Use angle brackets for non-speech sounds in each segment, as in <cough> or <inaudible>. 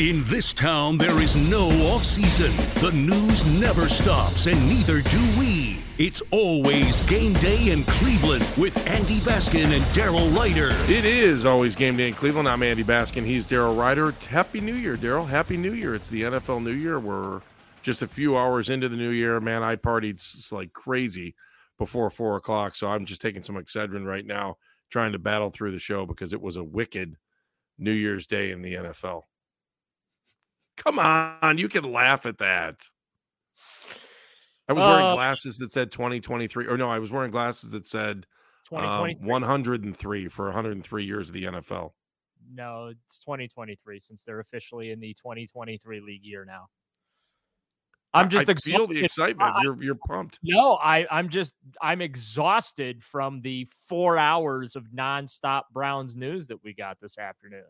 In this town, there is no off season. The news never stops, and neither do we. It's always game day in Cleveland with Andy Baskin and Daryl Ruiter. It is always game day in Cleveland. I'm Andy Baskin. He's Daryl Ruiter. Happy New Year, Daryl. Happy New Year. It's the NFL New Year. We're just a few hours into the new year. Man, I partied like crazy before four o'clock. So I'm just taking some Excedrin right now, trying to battle through the show because it was a wicked New Year's Day in the NFL. Come on, you can laugh at that. I was wearing Uh, glasses that said 2023, or no, I was wearing glasses that said um, 103 for 103 years of the NFL. no, it's 2023 since they're officially in the 2023 league year now. I'm just I feel the excitement. You're you're pumped. No, I, I'm just I'm exhausted from the four hours of nonstop Browns news that we got this afternoon.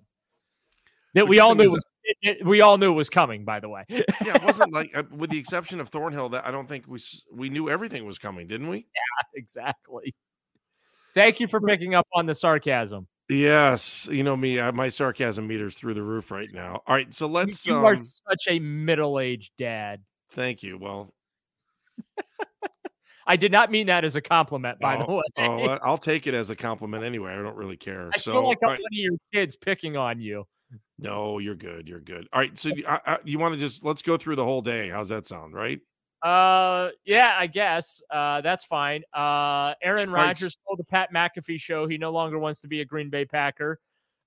That we all knew is- was it, it- we all knew was coming. By the way, <laughs> Yeah, it wasn't <laughs> like uh, with the exception of Thornhill that I don't think we we knew everything was coming, didn't we? Yeah, exactly. Thank you for picking up on the sarcasm. Yes, you know me, I, my sarcasm meter's through the roof right now. All right, so let's you are um, such a middle-aged dad. thank you. Well, <laughs> I did not mean that as a compliment, by the way. oh, I'll take it as a compliment anyway. I don't really care. I so feel like I'm all right, one of your kids picking on you. No, you're good. You're good. All right, so you, I, I, you want to just let's go through the whole day. How's that sound? Right? Uh, yeah, I guess. Uh, that's fine. Uh, Aaron Right. Rodgers told the Pat McAfee show he no longer wants to be a Green Bay Packer.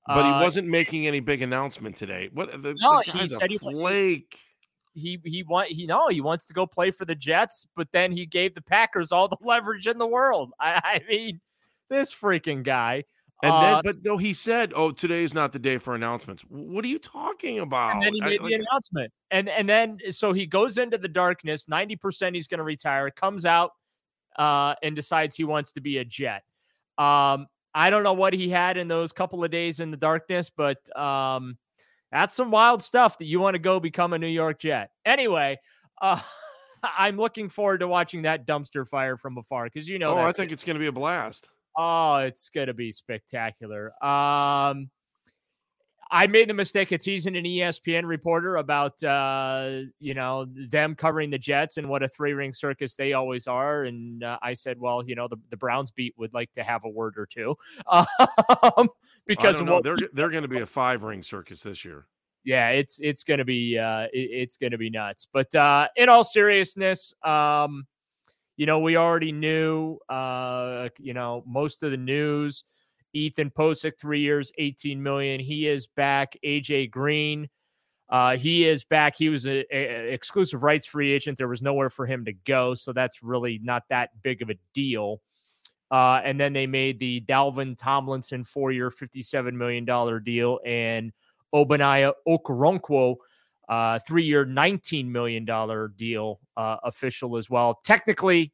But Uh, he wasn't making any big announcement today. What the, No, the he said he flake. He he want he no he wants to go play for the Jets, but then he gave the Packers all the <laughs> leverage in the world. I, I mean, this freaking guy. And Uh, then, but no, he said, "Oh, today is not the day for announcements." What are you talking about? and then he I- made like, the announcement. And and then so he goes into the darkness. Ninety percent he's going to retire. Comes out uh, and decides he wants to be a Jet. Um, I don't know what he had in those couple of days in the darkness, but um, that's some wild stuff that you want to go become a New York Jet. Anyway, uh, <laughs> I'm looking forward to watching that dumpster fire from afar because you know. oh, I think it's going to be a blast. Oh, it's gonna be spectacular. Um, I made the mistake of teasing an ESPN reporter about uh, you know them covering the Jets and what a three ring circus they always are, and uh, I said, well, you know, the, the Browns beat would like to have a word or two, <laughs> um, because I don't know. what they're they're going to be a five ring circus this year. yeah, it's it's gonna be uh, it- it's gonna be nuts. But uh, in all seriousness, um, you know, we already knew, uh, you know, most of the news. Ethan Pocic, three years, eighteen million. He is back. AJ Green, uh, he is back. He was a, a- exclusive rights free agent. There was nowhere for him to go, so that's really not that big of a deal. Uh, and then they made the Dalvin Tomlinson four year, $57 million deal. And Ogbonnia Okoronkwo, uh, three year, $19 million deal uh, official as well. Technically,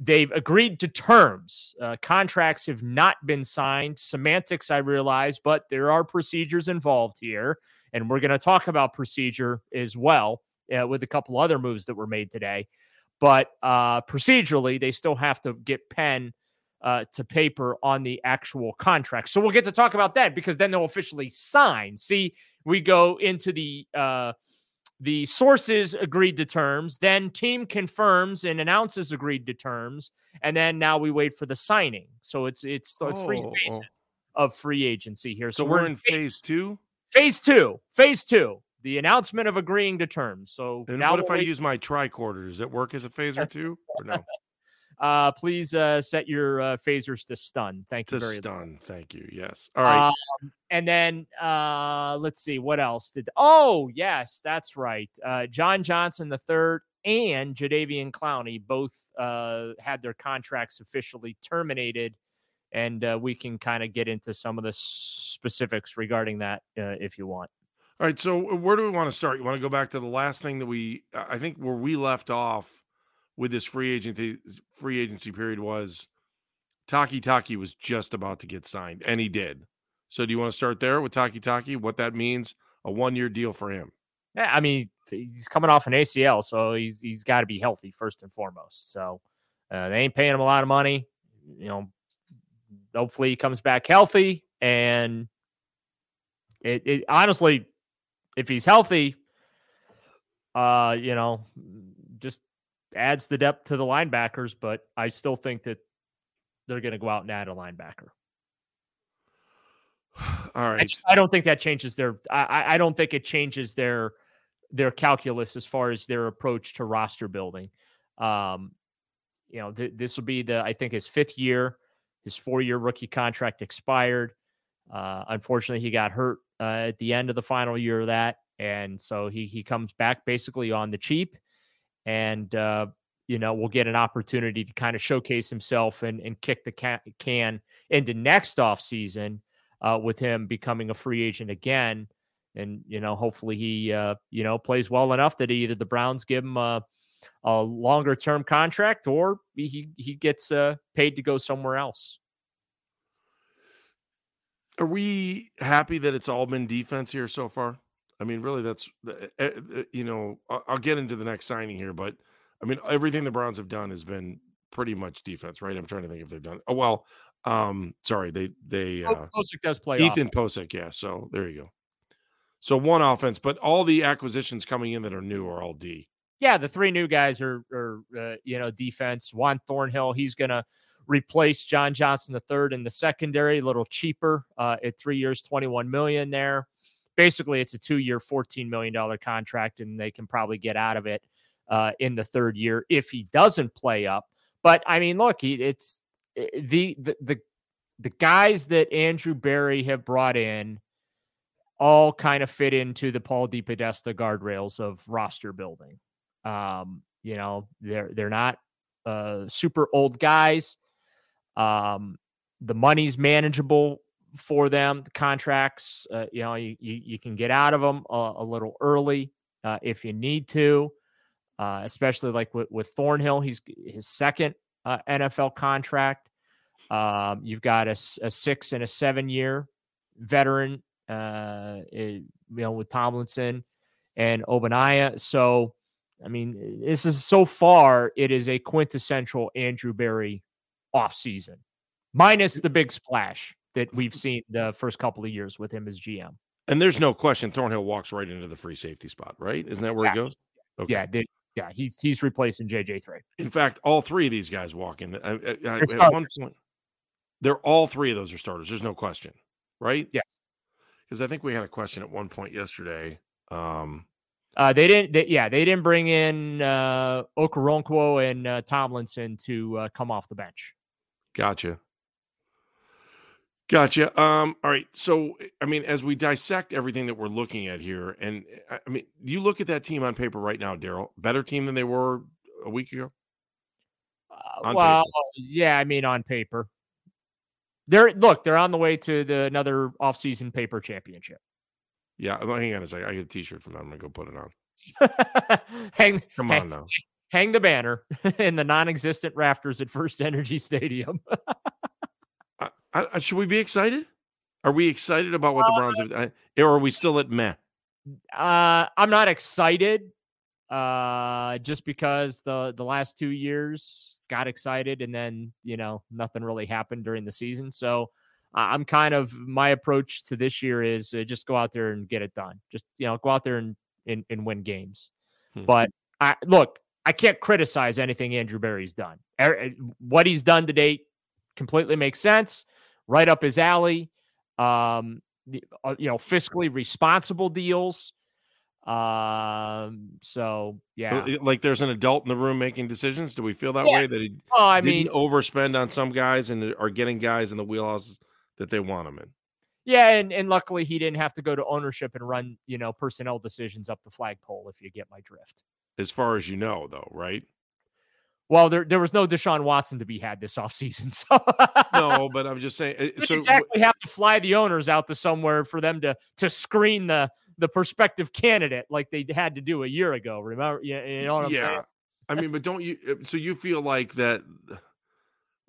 they've agreed to terms. Uh, contracts have not been signed. Semantics, I realize, but there are procedures involved here. And we're going to talk about procedure as well uh, with a couple other moves that were made today. But uh, procedurally, they still have to get pen uh, to paper on the actual contract. So we'll get to talk about that because then they'll officially sign. See, we go into the uh, the sources agreed to terms, then team confirms and announces agreed to terms, and then now we wait for the signing. So it's it's the three Oh, phases oh. of free agency here. So, we're in phase two. phase two. Phase two. The announcement of agreeing to terms. So And now what if we'll I wait- use my tricorder? Does it work as a phaser <laughs> too, or no? Uh, please uh, set your uh, phasers to stun. Thank you to very much. stun. Thank you. Yes. All right. Um, and then uh, let's see what else did. Oh yes, that's right. Uh, John Johnson the third and Jadeveon Clowney both uh, had their contracts officially terminated, and uh, we can kind of get into some of the specifics regarding that uh, if you want. All right. So where do we want to start? You want to go back to the last thing that we, I think, where we left off with this free agency free agency period was Takitaki was just about to get signed, and he did. So do you want to start there with Takitaki? What that means? A one year deal for him. Yeah, I mean he's coming off an ACL, so he's he's got to be healthy first and foremost. So uh, they ain't paying him a lot of money. You know, hopefully he comes back healthy, and it, it honestly if he's healthy, uh, you know, just adds the depth to the linebackers. But I still think that they're going to go out and add a linebacker. <sighs> All right. I, I, don't think that changes their. I, I don't think it changes their their calculus as far as their approach to roster building. Um, you know, th- this will be the I think his fifth year. His four year rookie contract expired. Uh, unfortunately, he got hurt uh, at the end of the final year of that, and so he he comes back basically on the cheap, and uh, you know will get an opportunity to kind of showcase himself and and kick the can, into next off season uh, with him becoming a free agent again. And, you know, hopefully he, uh, you know, plays well enough that either the Browns give him a, a longer term contract or he, he gets uh, paid to go somewhere else. Are we happy that it's all been defense here so far? I mean, really, that's, eh, eh, you know, I'll get into the next signing here, but I mean, everything the Browns have done has been pretty much defense, right? I'm trying to think if they've done. Oh well, um, sorry, they they uh, Pocic does play. Ethan Pocic, yeah. So there you go. So one offense, but all the acquisitions coming in that are new are all D. Yeah, the three new guys are are uh, you know defense. Juan Thornhill, he's gonna replace John Johnson the third in the secondary, a little cheaper uh, at three years, twenty one million there. Basically, it's a two year, fourteen million dollar contract, and they can probably get out of it uh, in the third year if he doesn't play up. But I mean, look, it's Eh, the, the the the guys that Andrew Berry have brought in all kind of fit into the Paul DePodesta guardrails of roster building. Um, you know, they're they're not uh, super old guys. Um, the money's manageable for them. The contracts, uh, you know, you, you, you can get out of them a, a little early uh, if you need to. Uh, especially like with, with Thornhill, he's his second uh, NFL contract. Um, you've got a, a, six and a seven year veteran, uh, eh, you know, with Tomlinson and Ogbonnia. So, I mean, this is so far, it is a quintessential Andrew Berry offseason, minus the big splash that we've <laughs> seen the first couple of years with him as GM. And there's no question Thornhill walks right into the free safety spot, right? Isn't that where yeah. he goes? Okay. Yeah, they, yeah, he's he's replacing JJ three. In fact, all three of these guys walk in. Uh, uh, at one point, they're all three of those are starters. There's no question, right? Yes. Because I think we had a question at one point yesterday. Um, uh, they didn't. They, yeah, they didn't bring in uh, Okoronkwo and uh, Tomlinson to uh, come off the bench. Gotcha. Gotcha. Um, all right. So, I mean, as we dissect everything that we're looking at here, and I mean, you look at that team on paper right now, Daryl, better team than they were a week ago. Uh, well, paper. yeah, I mean, on paper, they're look, they're on the way to the another offseason paper championship. Yeah, hang on a second. I get a T-shirt from them. I'm gonna go put it on. <laughs> hang, come hang, on now. Hang the banner <laughs> in the non-existent rafters at First Energy Stadium. <laughs> I, should we be excited? Are we excited about what the Browns have? Uh, or are we still at meh? Uh, I'm not excited. Uh, just because the the last two years got excited and then you know nothing really happened during the season so i'm kind of my approach to this year is uh, just go out there and get it done just you know go out there and and, and win games hmm. but i look i can't criticize anything andrew berry's done er, eh, what he's done to date completely makes sense right up his alley um the, uh, you know fiscally responsible deals um. So yeah, like there's an adult in the room making decisions. Do we feel that yeah. way that he I didn't mean, overspend on some guys and are getting guys in the wheelhouse that they want them in? Yeah, and and luckily he didn't have to go to ownership and run you know personnel decisions up the flagpole. If you get my drift. As far as you know, though, right? Well, there there was no Deshaun Watson to be had this offseason. <laughs> So no, but I'm just saying. So exactly have to fly the owners out to somewhere for them to to screen the the prospective candidate like they had to do a year ago. Remember, you, you know what I'm yeah. saying? I mean, but don't you? Uh, so you feel like that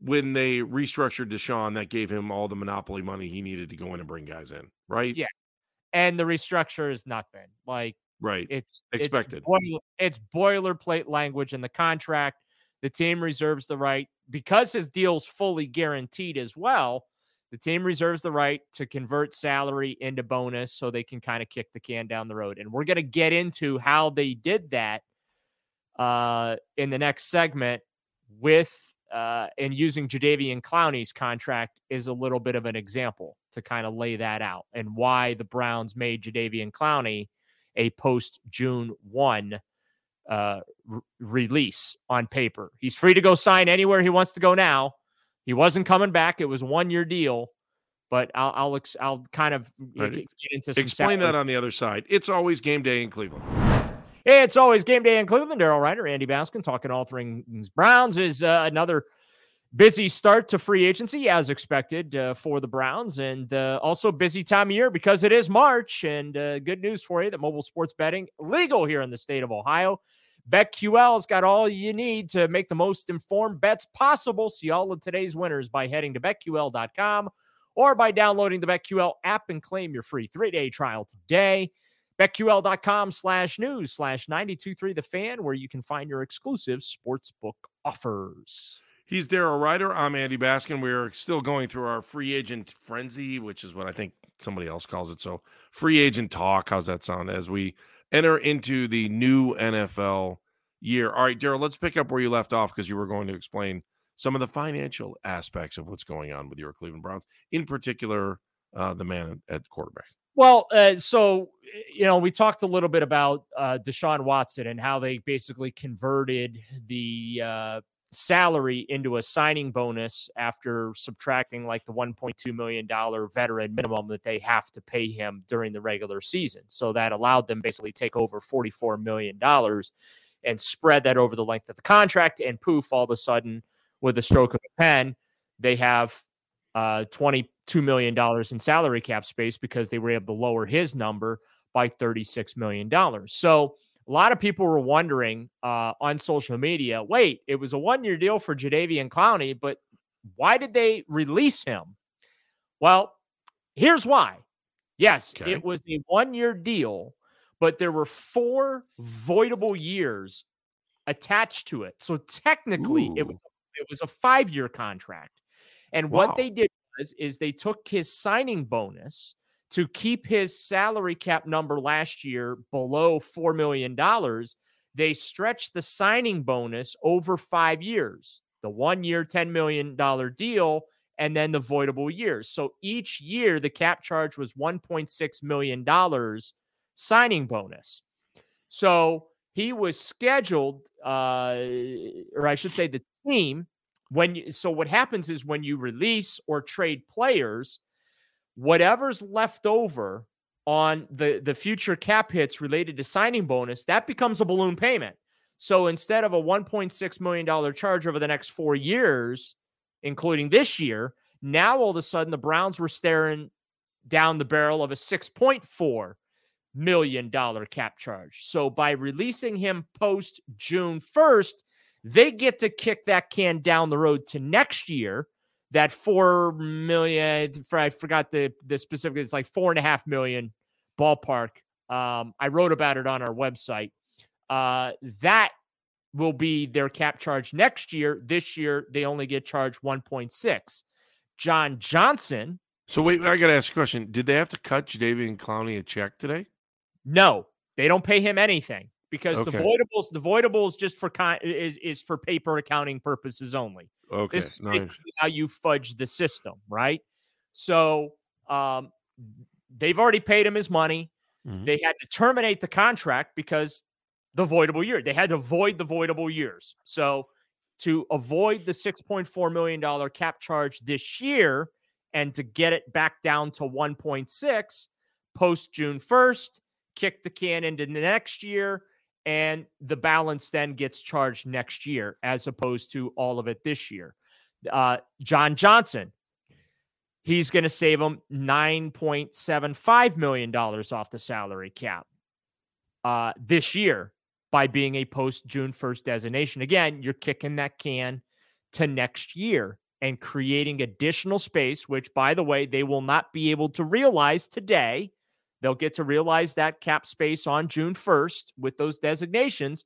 when they restructured Deshaun, that gave him all the monopoly money he needed to go in and bring guys in, right? Yeah, and the restructure is nothing like right. It's expected. It's, boiler, it's boilerplate language in the contract. The team reserves the right because his deal's fully guaranteed as well The team reserves the right to convert salary into bonus so they can kind of kick the can down the road. And we're going to get into how they did that uh, in the next segment with uh, and using Jadeveon Clowney's contract is a little bit of an example to kind of lay that out and why the Browns made Jadeveon Clowney a post June 1 uh, r- release on paper. He's free to go sign anywhere he wants to go now. He wasn't coming back. It was one year deal, but I'll I'll, ex- I'll kind of Right. get into some Explain that on the other side. It's always game day in Cleveland. It's always game day in Cleveland. Daryl Ruiter, Andy Baskin, talking all things Browns is uh, another busy start to free agency as expected uh, for the Browns, and uh, also busy time of year because it is March. And uh, good news for you that mobile sports betting legal here in the state of Ohio. BetQL's got all you need to make the most informed bets possible. See all of today's winners by heading to betql.com or by downloading the BetQL app and claim your free three-day trial today. BetQL.com slash news slash 923 The Fan, where you can find your exclusive sportsbook offers. He's Daryl Ruiter. I'm Andy Baskin. We're still going through our free agent frenzy, which is what I think somebody else calls it. So, free agent talk. How's that sound? As we enter into the new NFL year. All right, Daryl, let's pick up where you left off because you were going to explain some of the financial aspects of what's going on with your Cleveland Browns, in particular, uh, the man at quarterback. Well, uh, so you know, we talked a little bit about uh, Deshaun Watson and how they basically converted the uh, salary into a signing bonus after subtracting like the 1.2 million dollar veteran minimum that they have to pay him during the regular season. So that allowed them basically take over 44 million dollars and spread that over the length of the contract. And poof, all of a sudden, with a stroke of a pen, they have uh, $22 million in salary cap space because they were able to lower his number by $36 million. So a lot of people were wondering uh, on social media wait, it was a one year deal for Jadeveon Clowney, but why did they release him? Well, here's why. Yes, Okay. it was a one year deal, but there were four voidable years attached to it. So technically, it was it was a five year contract. And what they did was is they took his signing bonus to keep his salary cap number last year below four million dollars. They stretched the signing bonus over five years, the one year, $10 million deal, and then the voidable years. So each year, the cap charge was $1.6 million signing bonus. So he was scheduled, uh, or I should say, the team. When you, so what happens is when you release or trade players, whatever's left over on the the future cap hits related to signing bonus, that becomes a balloon payment. So instead of a 1.6 million dollar charge over the next 4 years, including this year, now all of a sudden the Browns were staring down the barrel of a 6.4 million dollar cap charge. So by releasing him post June 1st, they get to kick that can down the road to next year. That four million, for I forgot the the specific. It's like four and a half million ballpark. Um, I wrote about it on our website. Uh, that will be their cap charge next year. This year they only get charged 1.6. John Johnson, So, wait, I got to ask a question. Did they have to cut Jadeveon Clowney a check today? No, they don't pay him anything because the voidables, the voidables, just for con- is is for paper accounting purposes only. Okay. This is basically how you fudge the system, right? So um, they've already paid him his money. Mhm. They had to terminate the contract because the voidable year. They had to void the voidable years. So to avoid the $6.4 million cap charge this year and to get it back down to 1.6 post June 1st, kick the can into the next year, and the balance then gets charged next year as opposed to all of it this year. Uh, John Johnson, he's going to save him $9.75 million off the salary cap uh, this year by being a post June 1st designation. Again, you're kicking that can to next year and creating additional space, which, by the way, they will not be able to realize today. They'll get to realize that cap space on June 1st with those designations.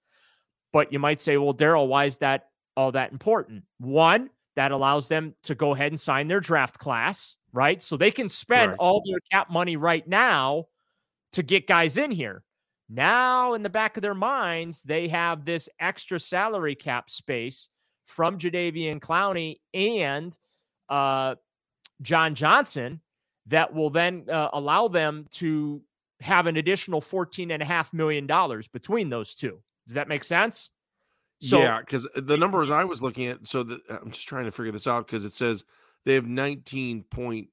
But you might say, well, Daryl, why is that all that important? One, that allows them to go ahead and sign their draft class right? So they can spend Correct. all their cap money right now to get guys in here. Now, in the back of their minds, they have this extra salary cap space from Jadeveon Clowney and uh, John Johnson that will then uh, allow them to have an additional $14.5 million between those two. Does that make sense? So, yeah, because the numbers I was looking at, so the, I'm just trying to figure this out because it says they have 19.49.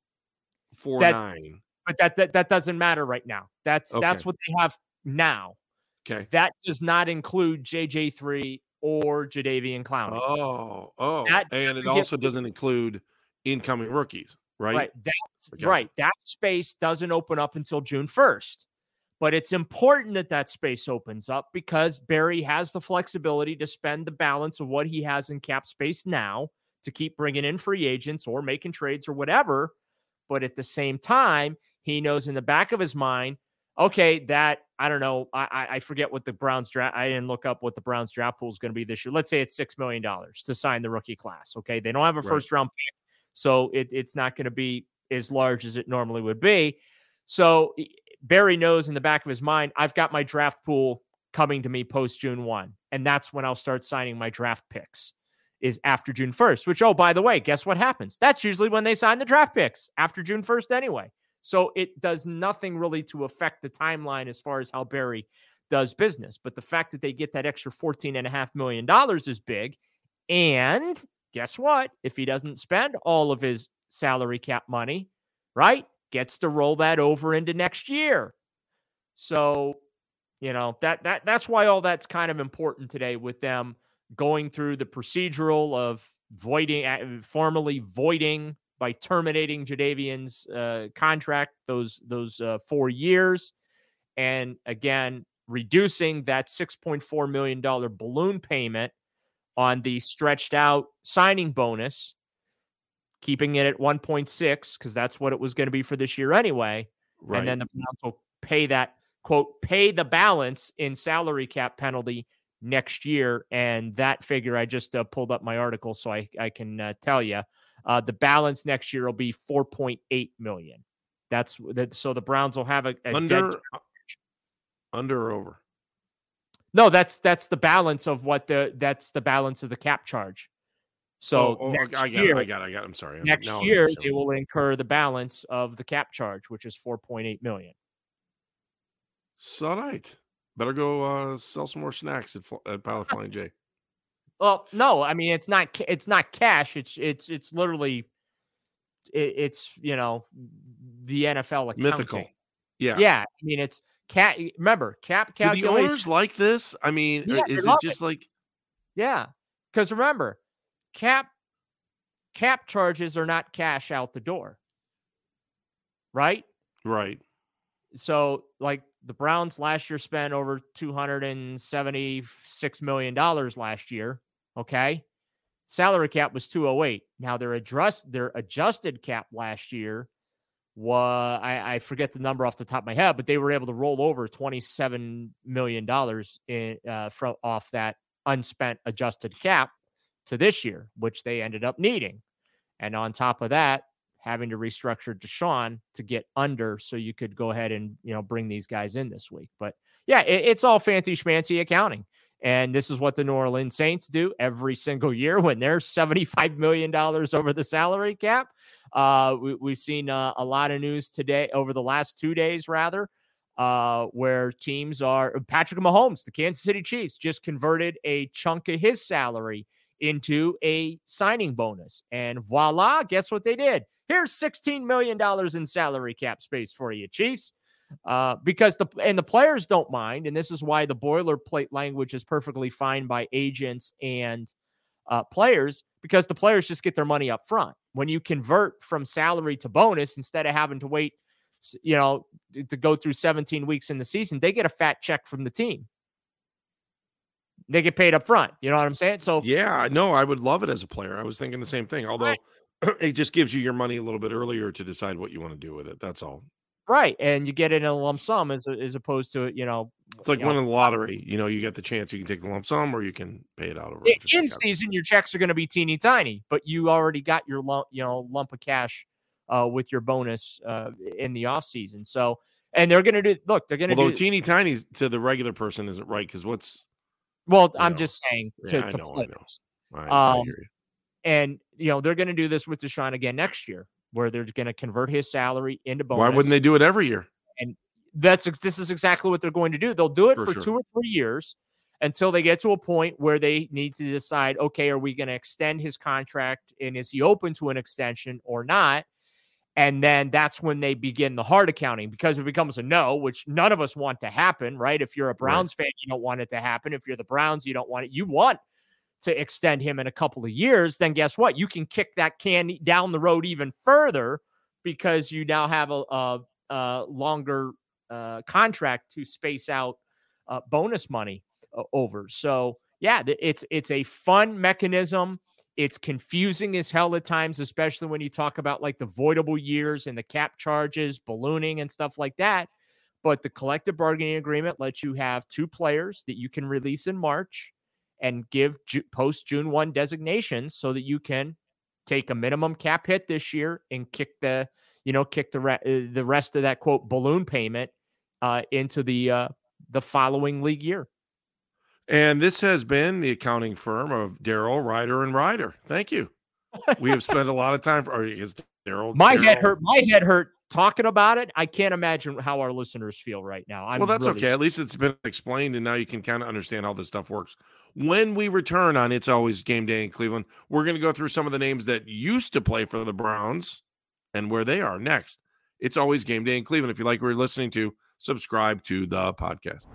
But that, that that doesn't matter right now. That's okay. that's what they have now. Okay. That does not include JJ3 or Jadeveon Clowney. Oh, oh. That, and it also doesn't include incoming rookies, right? Right. That's right. That space doesn't open up until June 1st. But it's important that that space opens up because Berry has the flexibility to spend the balance of what he has in cap space now to keep bringing in free agents or making trades or whatever. But at the same time, he knows in the back of his mind, okay, that I don't know, I I forget what the Browns draft. I didn't look up what the Browns draft pool is going to be this year. Let's say it's six million dollars to sign the rookie class. Okay, they don't have a first round pick, so it, it's not going to be as large as it normally would be. So Berry knows in the back of his mind, I've got my draft pool coming to me post June 1. And that's when I'll start signing my draft picks, is after June 1st, which, oh, by the way, guess what happens? That's usually when they sign the draft picks after June 1st anyway. So it does nothing really to affect the timeline as far as how Berry does business. But the fact that they get that extra $14.5 million is big. And guess what? If he doesn't spend all of his salary cap money, right? gets to roll that over into next year. So, you know, that that that's why all that's kind of important today with them going through the procedural of voiding formally voiding by terminating Jadeveon's uh, contract those those uh, 4 years and again reducing that 6.4 million dollar balloon payment on the stretched out signing bonus keeping it at 1.6 because that's what it was going to be for this year anyway. Right. And then the Browns will pay that quote pay the balance in salary cap penalty next year. And that figure I just uh, pulled up my article so I I can uh, tell you uh, the balance next year will be 4.8 million. That's that. So the Browns will have a, a under uh, under or over. No, that's that's the balance of what the that's the balance of the cap charge. So oh, oh, next I got year, it, I got it, I got it. I'm sorry. Next no, year they will incur the balance of the cap charge, which is 4.8 million. So all right. Better go uh, sell some more snacks at, at Pilot <laughs> Flying J. Well, no, I mean it's not it's not cash. It's it's it's literally it, it's you know the NFL accounting. mythical. Yeah, yeah. I mean it's cat. Remember cap. Do the owners like this? I mean, yeah, uh, is it just it. like? Yeah, because remember cap cap charges are not cash out the door. Right? Right. So like the Browns last year spent over 276 million dollars last year, okay? Salary cap was 208. Now their adjust their adjusted cap last year was I, I forget the number off the top of my head, but they were able to roll over 27 million dollars in uh, from off that unspent adjusted cap to this year, which they ended up needing. And on top of that, having to restructure Deshaun to get under so you could go ahead and, you know, bring these guys in this week. But yeah, it, it's all fancy schmancy accounting. And this is what the New Orleans Saints do every single year when they're $75 million over the salary cap. Uh, we, have seen uh, a lot of news today, over the last two days, rather, uh, where teams are Patrick Mahomes, the Kansas City Chiefs, just converted a chunk of his salary into a signing bonus. And voila, guess what they did? Here's $16 million in salary cap space for you, Chiefs. Uh, because the and the players don't mind, and this is why the boilerplate language is perfectly fine by agents and uh, players, because the players just get their money up front. When you convert from salary to bonus, instead of having to wait, you know, to go through 17 weeks in the season, they get a fat check from the team they get paid up front. You know what I'm saying? So yeah, no, I would love it as a player. I was thinking the same thing. Although right. <clears throat> it just gives you your money a little bit earlier to decide what you want to do with it. That's all. Right, and you get it in a lump sum as as opposed to you know. It's like winning the lottery. You know, you get the chance. You can take the lump sum, or you can pay it out over. In season, your checks are going to be teeny tiny, but you already got your lump, you know, lump of cash uh, with your bonus uh, in the off season. So, and they're going to do, look, they're going to Although do, teeny tiny to the regular person isn't right because what's well, I I'm know. just saying to, Yeah, I to know, I know. players. I, I Um, hear you. And, you know, they're going to do this with Deshaun again next year, where they're going to convert his salary into bonus. Why wouldn't they do it every year? And that's this is exactly what they're going to do. They'll do it For for, sure. two or three years until they get to a point where they need to decide, okay, are we going to extend his contract and is he open to an extension or not? And then that's when they begin the hard accounting because it becomes a no, which none of us want to happen, right? If you're a Browns fan, you don't want it to happen. If you're the Browns, you don't want it. You want to extend him in a couple of years, then guess what? You can kick that can down the road even further because you now have a, a, a longer uh, contract to space out uh, bonus money uh, over. So yeah, it's it's a fun mechanism. It's confusing as hell at times, especially when you talk about like the voidable years and the cap charges, ballooning and stuff like that. But the collective bargaining agreement lets you have two players that you can release in March and give Ju- post June 1 designations so that you can take a minimum cap hit this year and kick the you know kick the re- uh, the rest of that quote balloon payment uh, into the uh, the following league year. And this has been the accounting firm of Daryl Ruiter and Ruiter. Thank you. We have spent a lot of time. Or is Daryl? My head hurt. My head hurt talking about it. I can't imagine how our listeners feel right now. I'm well, that's really okay. At least it's been explained, and now you can kind of understand how this stuff works. When we return on It's Always Game Day in Cleveland, we're going to go through some of the names that used to play for the Browns and where they are next. It's Always Game Day in Cleveland. If you like what you're listening to, subscribe to the podcast.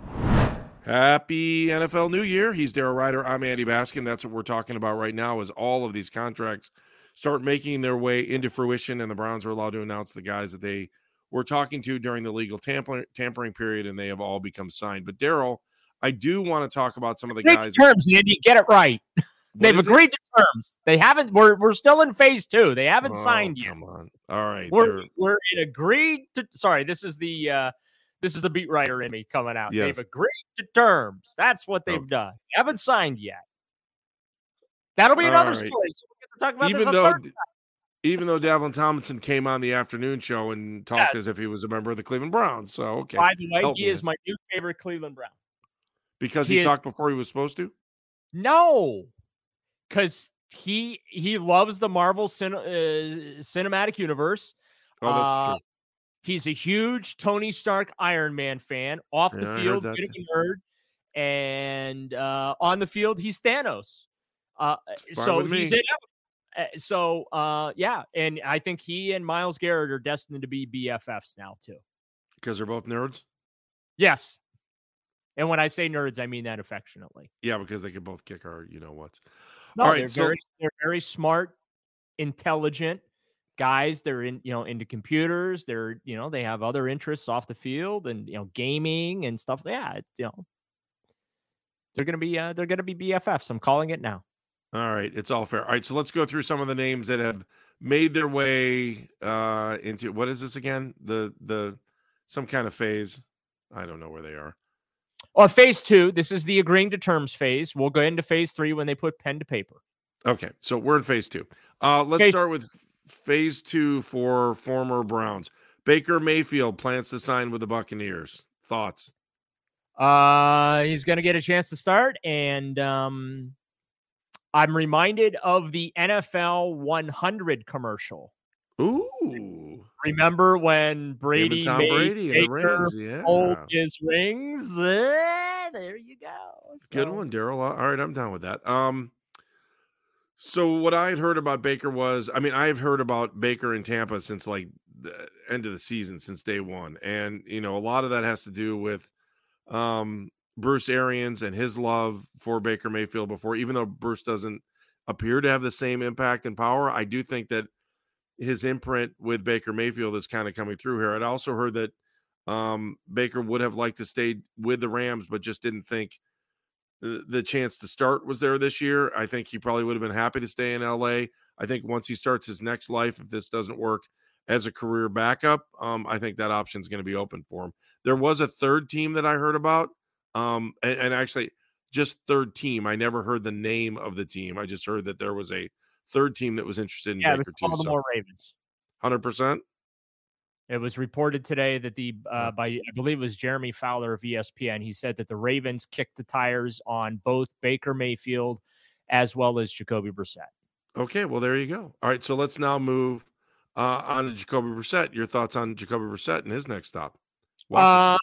Happy NFL New Year. He's Daryl Ruiter. I'm Andy Baskin. That's what we're talking about right now is all of these contracts start making their way into fruition, and the Browns are allowed to announce the guys that they were talking to during the legal tampering, tampering period, and they have all become signed. But Daryl, I do want to talk about some of the guys. terms, Andy. Get it right. <laughs> They've is it? agreed to terms. They haven't. We're we're still in phase two. They haven't Oh, signed yet. Come on. All right. We're they're- we're in agreed to. Sorry, this is the uh this is the beat writer in me coming out. Yes. They've agreed to terms. That's what they've Okay. done. They haven't signed yet. That'll be another right. story. So we get to talk about even though even though Dalvin Tomlinson came on the afternoon show and talked Yes. as if he was a member of the Cleveland Browns. So okay. By the way, Help he is this. my new favorite Cleveland Brown. Because he he, talked before he was supposed to? No, because he he loves the Marvel cin- uh, cinematic universe. Oh, that's Uh, true. He's a huge Tony Stark Iron Man fan. Off the Yeah, I field, that getting too. a nerd, and uh, on the field, he's Thanos. Uh, so he's in. Uh, so uh, yeah, and I think he and Myles Garrett are destined to be BFFs now too. Because they're both nerds. Yes, and when I say nerds, I mean that affectionately. Yeah, because they could both kick our, you know what. No, All right, they're so- very they're very smart, intelligent guys. They're in you know into computers. They're you know they have other interests off the field and you know gaming and stuff. Yeah, it's, you know they're gonna be uh, they're gonna be BFFs. I'm calling it now. All right, it's all fair. All right, so let's go through some of the names that have made their way uh into what is this again? The the some kind of phase. I don't know where they are. Well, phase two. This is the agreeing to terms phase. We'll go into phase three when they put pen to paper. Okay, so we're in phase two. Uh let's Phase- start with phase two for former Browns. Baker Mayfield plans to sign with the Buccaneers. Thoughts? Uh, he's going to get a chance to start, and um, I'm reminded of the NFL 100 commercial. Ooh. Remember when Brady Tom made Brady Baker rings. Yeah. hold his rings? Eh, there you go. Good one, Daryl. All right, I'm down with that. Um, so what I had heard about Baker was, I mean, I've heard about Baker in Tampa since like the end of the season, since day one, and you know, a lot of that has to do with um Bruce Arians and his love for Baker Mayfield. Before, even though Bruce doesn't appear to have the same impact and power, I do think that his imprint with Baker Mayfield is kind of coming through here. I'd also heard that um Baker would have liked to stay with the Rams, but just didn't think the, the chance to start was there this year. I think he probably would have been happy to stay in LA. I think once he starts his next life, if this doesn't work as a career backup, um, I think that option is going to be open for him. There was a third team that I heard about, um, and, and actually just third team. I never heard the name of the team. I just heard that there was a third team that was interested in Yeah, Baker it's too. So, Baltimore Ravens. hundred percent. It was reported today that the uh, by I believe it was Jeremy Fowler of ESPN. He said that the Ravens kicked the tires on both Baker Mayfield as well as Jacoby Brissett. Okay, well there you go. All right, so let's now move uh, on to Jacoby Brissett. Your thoughts on Jacoby Brissett and his next stop? Uh,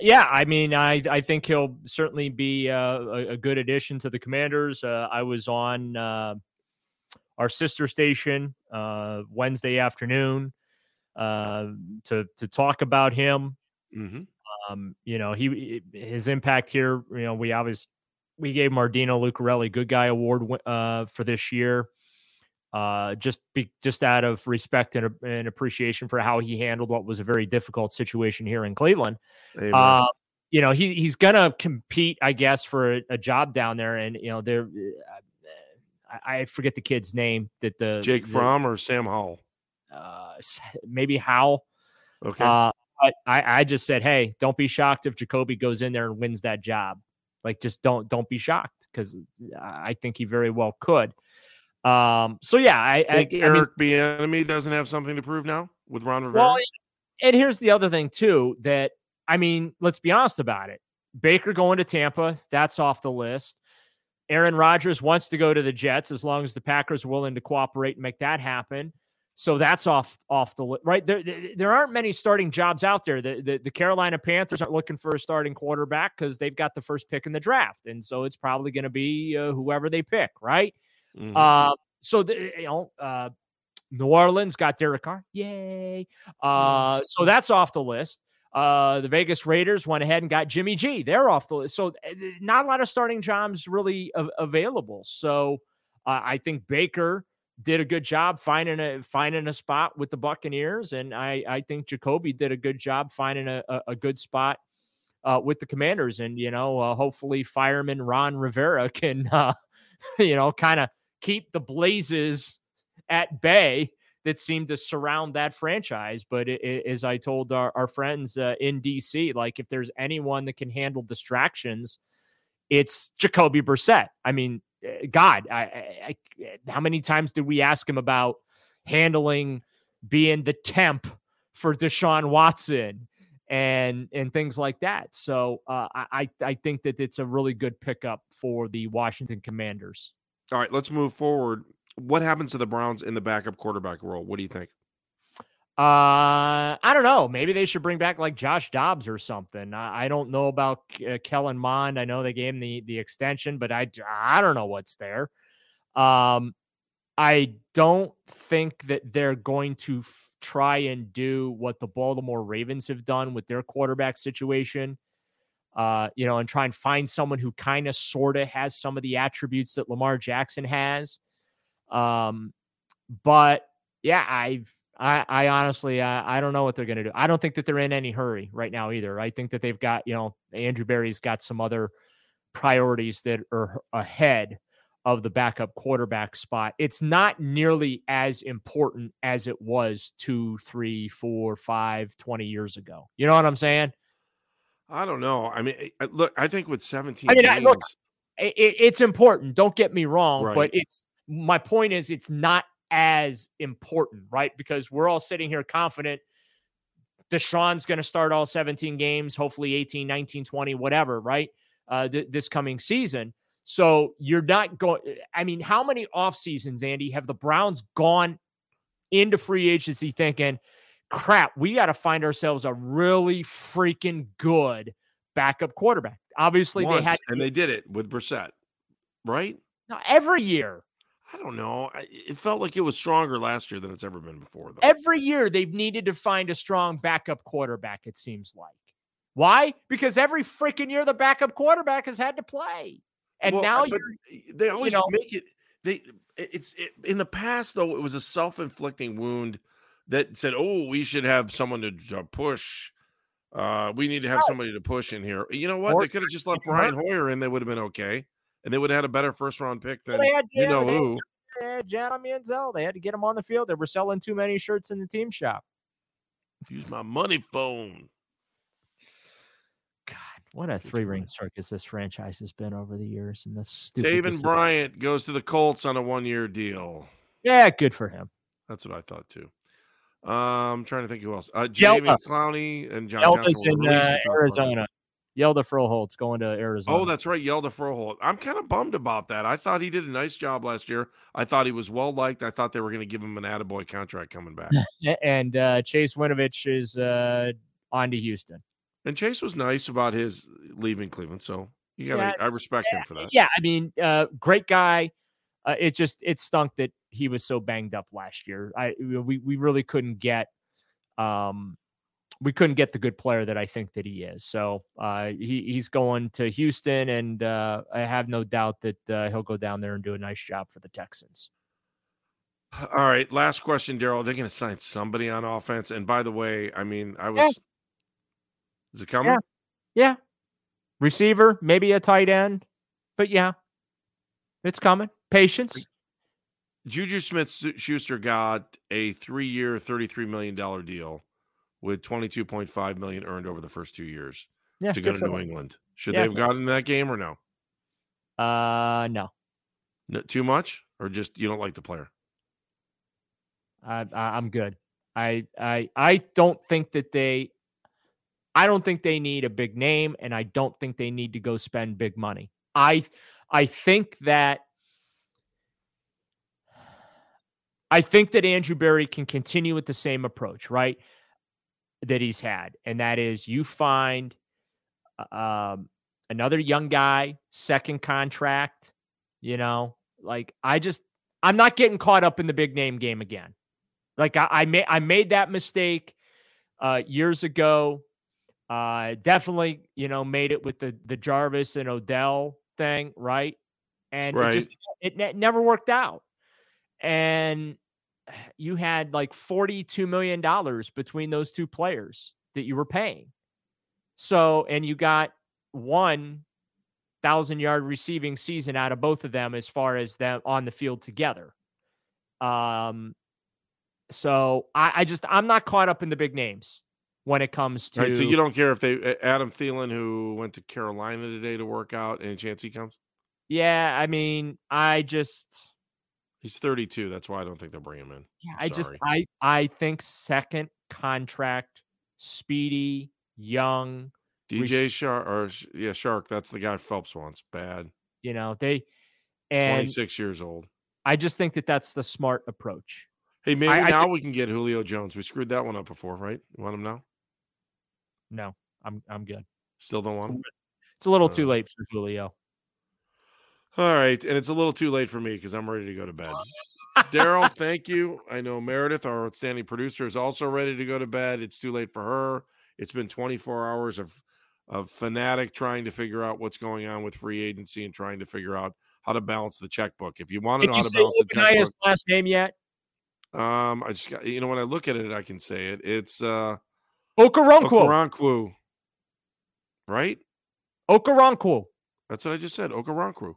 yeah, I mean, I I think he'll certainly be uh, a, a, good addition to the Commanders. Uh, I was on uh, our sister station uh, Wednesday afternoon uh, to to talk about him. Mm-hmm. Um, you know, he his impact here. You know, we obviously we gave Mardino Lucarelli Good Guy Award uh, for this year. Uh, just be just out of respect and, and, appreciation for how he handled what was a very difficult situation here in Cleveland. Uh, you know, he he's gonna compete, I guess, for a, a job down there, and you know, there. Uh, I, I, forget the kid's name. That the Jake the, Fromm or Sam Howell uh, <laughs> maybe Howell. Okay. Uh, but I, I just said, hey, don't be shocked if Jacoby goes in there and wins that job. Like, just don't don't be shocked because I think he very well could. Um, so yeah, I, think I, Eric I mean, Bieniemy doesn't have something to prove now with Ron Rivera. Well, and here's the other thing too that I mean, let's be honest about it. Baker going to Tampa, that's off the list. Aaron Rodgers wants to go to the Jets as long as the Packers are willing to cooperate and make that happen. So that's off off the list, right? There, there aren't many starting jobs out there. The, the, the Carolina Panthers aren't looking for a starting quarterback because they've got the first pick in the draft, and so it's probably going to be uh, whoever they pick, right? Mm-hmm. Uh, so the, you know, uh, New Orleans got Derek Carr, yay! Uh, so that's off the list. Uh, the Vegas Raiders went ahead and got Jimmy G. They're off the list. So eh, not a lot of starting jobs really available. So uh, I think Baker did a good job finding a finding a spot with the Buccaneers, and I I think Jacoby did a good job finding a, a, a good spot uh, with the Commanders, and you know uh, hopefully fireman Ron Rivera <laughs> can uh, <laughs> you know kind of keep the Blazes at bay that seem to surround that franchise. But it, it, as I told our, our friends uh, in DC, like if there's anyone that can handle distractions, it's Jacoby Brissett. I mean, Eh, God, I, I, I, how many times did we ask him about handling being the temp for Deshaun Watson and and things like that? So uh, I I think that it's a really good pickup for the Washington Commanders. All right, let's move forward. What happens to the Browns in the backup quarterback role? What do you think? Uh, I don't know. Maybe they should bring back like Josh Dobbs or something. I, I don't know about uh, Kellen Mond. I know they gave him the the extension, but I I don't know what's there. Um, I don't think that they're going to f- try and do what the Baltimore Ravens have done with their quarterback situation. Uh, you know, and try and find someone who kind of sort of has some of the attributes that Lamar Jackson has. Um, but yeah, I've I, I honestly, I, I don't know what they're going to do. I don't think that they're in any hurry right now either. I think that they've got, you know, Andrew Berry's got some other priorities that are ahead of the backup quarterback spot. It's not nearly as important as it was two, three, four, five, 20 years ago. You know what I'm saying? I don't know. I mean, eh, eh, look, I think with 17 I mean, games, look, it, it's important. Don't get me wrong, right. but it's my point is it's not as important, right? Because we're all sitting here confident Deshaun's going to start all 17 games, hopefully 18, 19, 20, whatever, right? Uh, th- this coming season. So you're not going. I mean, how many off seasons, Andy, have the Browns gone into free agency thinking, crap, we got to find ourselves a really freaking good backup quarterback? Obviously, Once, they had, and they did it with Brissett, right? Now, every year. I don't know. It felt like it was stronger last year than it's ever been before, though. Every year they've needed to find a strong backup quarterback, it seems like. Why? Because every freaking year the backup quarterback has had to play. And well, now they always you know, make it they it's it, in the past though it was a self-inflicting wound that said, "Oh, we should have someone to, to push. Uh, we need to have somebody to push in here." You know what? They could have just let <laughs> Brian Hoyer in; they would have been okay and they would have had a better first round pick than well, you know who. They had Johnny Manziel. They had to get him on the field. They were selling too many shirts in the team shop. Use my money phone. God, what a three ring circus this franchise has been over the years. And this stupid. Taven. Bryan goes to the Colts on a one year deal. Yeah, good for him. That's what I thought too. Um, I'm trying to think who else. Uh, Jamie Clowney and John Johnson. in uh, Arizona. Hjalte Froholdt's going to Arizona. Oh, that's right, Hjalte Froholdt. I'm kind of bummed about that. I thought he did a nice job last year. I thought he was well liked. I thought they were going to give him an attaboy contract coming back. and uh, Chase Winovich is uh, on to Houston. And Chase was nice about his leaving Cleveland, so you got yeah, I respect yeah, him for that. Yeah, I mean, uh, great guy. Uh, it just it stunk that he was so banged up last year. I we we really couldn't get um we couldn't get the good player that I think that he is. So uh, he, he's going to Houston, and uh, I have no doubt that uh, he'll go down there and do a nice job for the Texans. All right, last question, Daryl. They're going to sign somebody on offense, and by the way, I mean I was. Yeah. Is it coming? Yeah. yeah, receiver, maybe a tight end, but yeah, it's coming. Patience. Juju Smith Schuster got a three-year, $33 million deal with 22.5 million earned over the first two years yeah, to go to New them. England. Should yeah, they have gotten that game or no? Uh, no. no. Too much, or just you don't like the player? I, I'm good. I I I don't think that they. I don't think they need a big name, and I don't think they need to go spend big money. I I think that I think that Andrew Berry can continue with the same approach, right? That he's had, and that is you find uh, um, another young guy, second contract. You know, like I just I'm not getting caught up in the big name game again. Like I, I made I made that mistake uh, years ago. Uh, definitely, you know, made it with the the Jarvis and Odell thing, right? And right. it just it, it never worked out. And <sighs> you had like $42 million between those two players that you were paying. So, and you got one thousand yard receiving season out of both of them as far as them on the field together. Um, so I, I just I'm not caught up in the big names when it comes to. Right, so you don't care if they Adam Thielen, who went to Carolina today to work out, any chance he comes? Yeah, I mean, I just He's 32. That's why I don't think they'll bring him in. Yeah, I just I I think second contract, speedy, young. DJ res- Chark or yeah, Chark. That's the guy Phelps wants. Bad. You know they and 26 years old. I just think that that's the smart approach. Hey, maybe I, now I th- we can get Julio Jones. We screwed that one up before, right? You want him now? No, I'm I'm good. Still don't want him. It's a little uh, too late for Julio. All right, and it's a little too late for me because I'm ready to go to bed. Daryl, <laughs> thank you. I know Meredith, our outstanding producer, is also ready to go to bed. It's too late for her. It's been 24 hours of of fanatic trying to figure out what's going on with free agency and trying to figure out how to balance the checkbook. If you want to know how to balance the checkbook, last name yet? Um, I just got you know when I look at it, I can say it. It's uh Okoronkwo. Okoronkwo. Right? Okoronkwo. That's what I just said. Okoronkwo.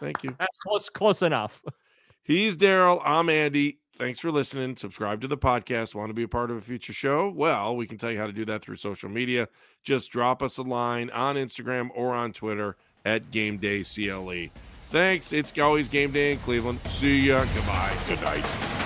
Thank you. That's close, close enough. <laughs> He's Daryl. I'm Andy. Thanks for listening. Subscribe to the podcast. Want to be a part of a future show? Well, we can tell you how to do that through social media. Just drop us a line on Instagram or on Twitter at Game Day CLE. Thanks. It's always game day in Cleveland. See ya. Goodbye. Good night.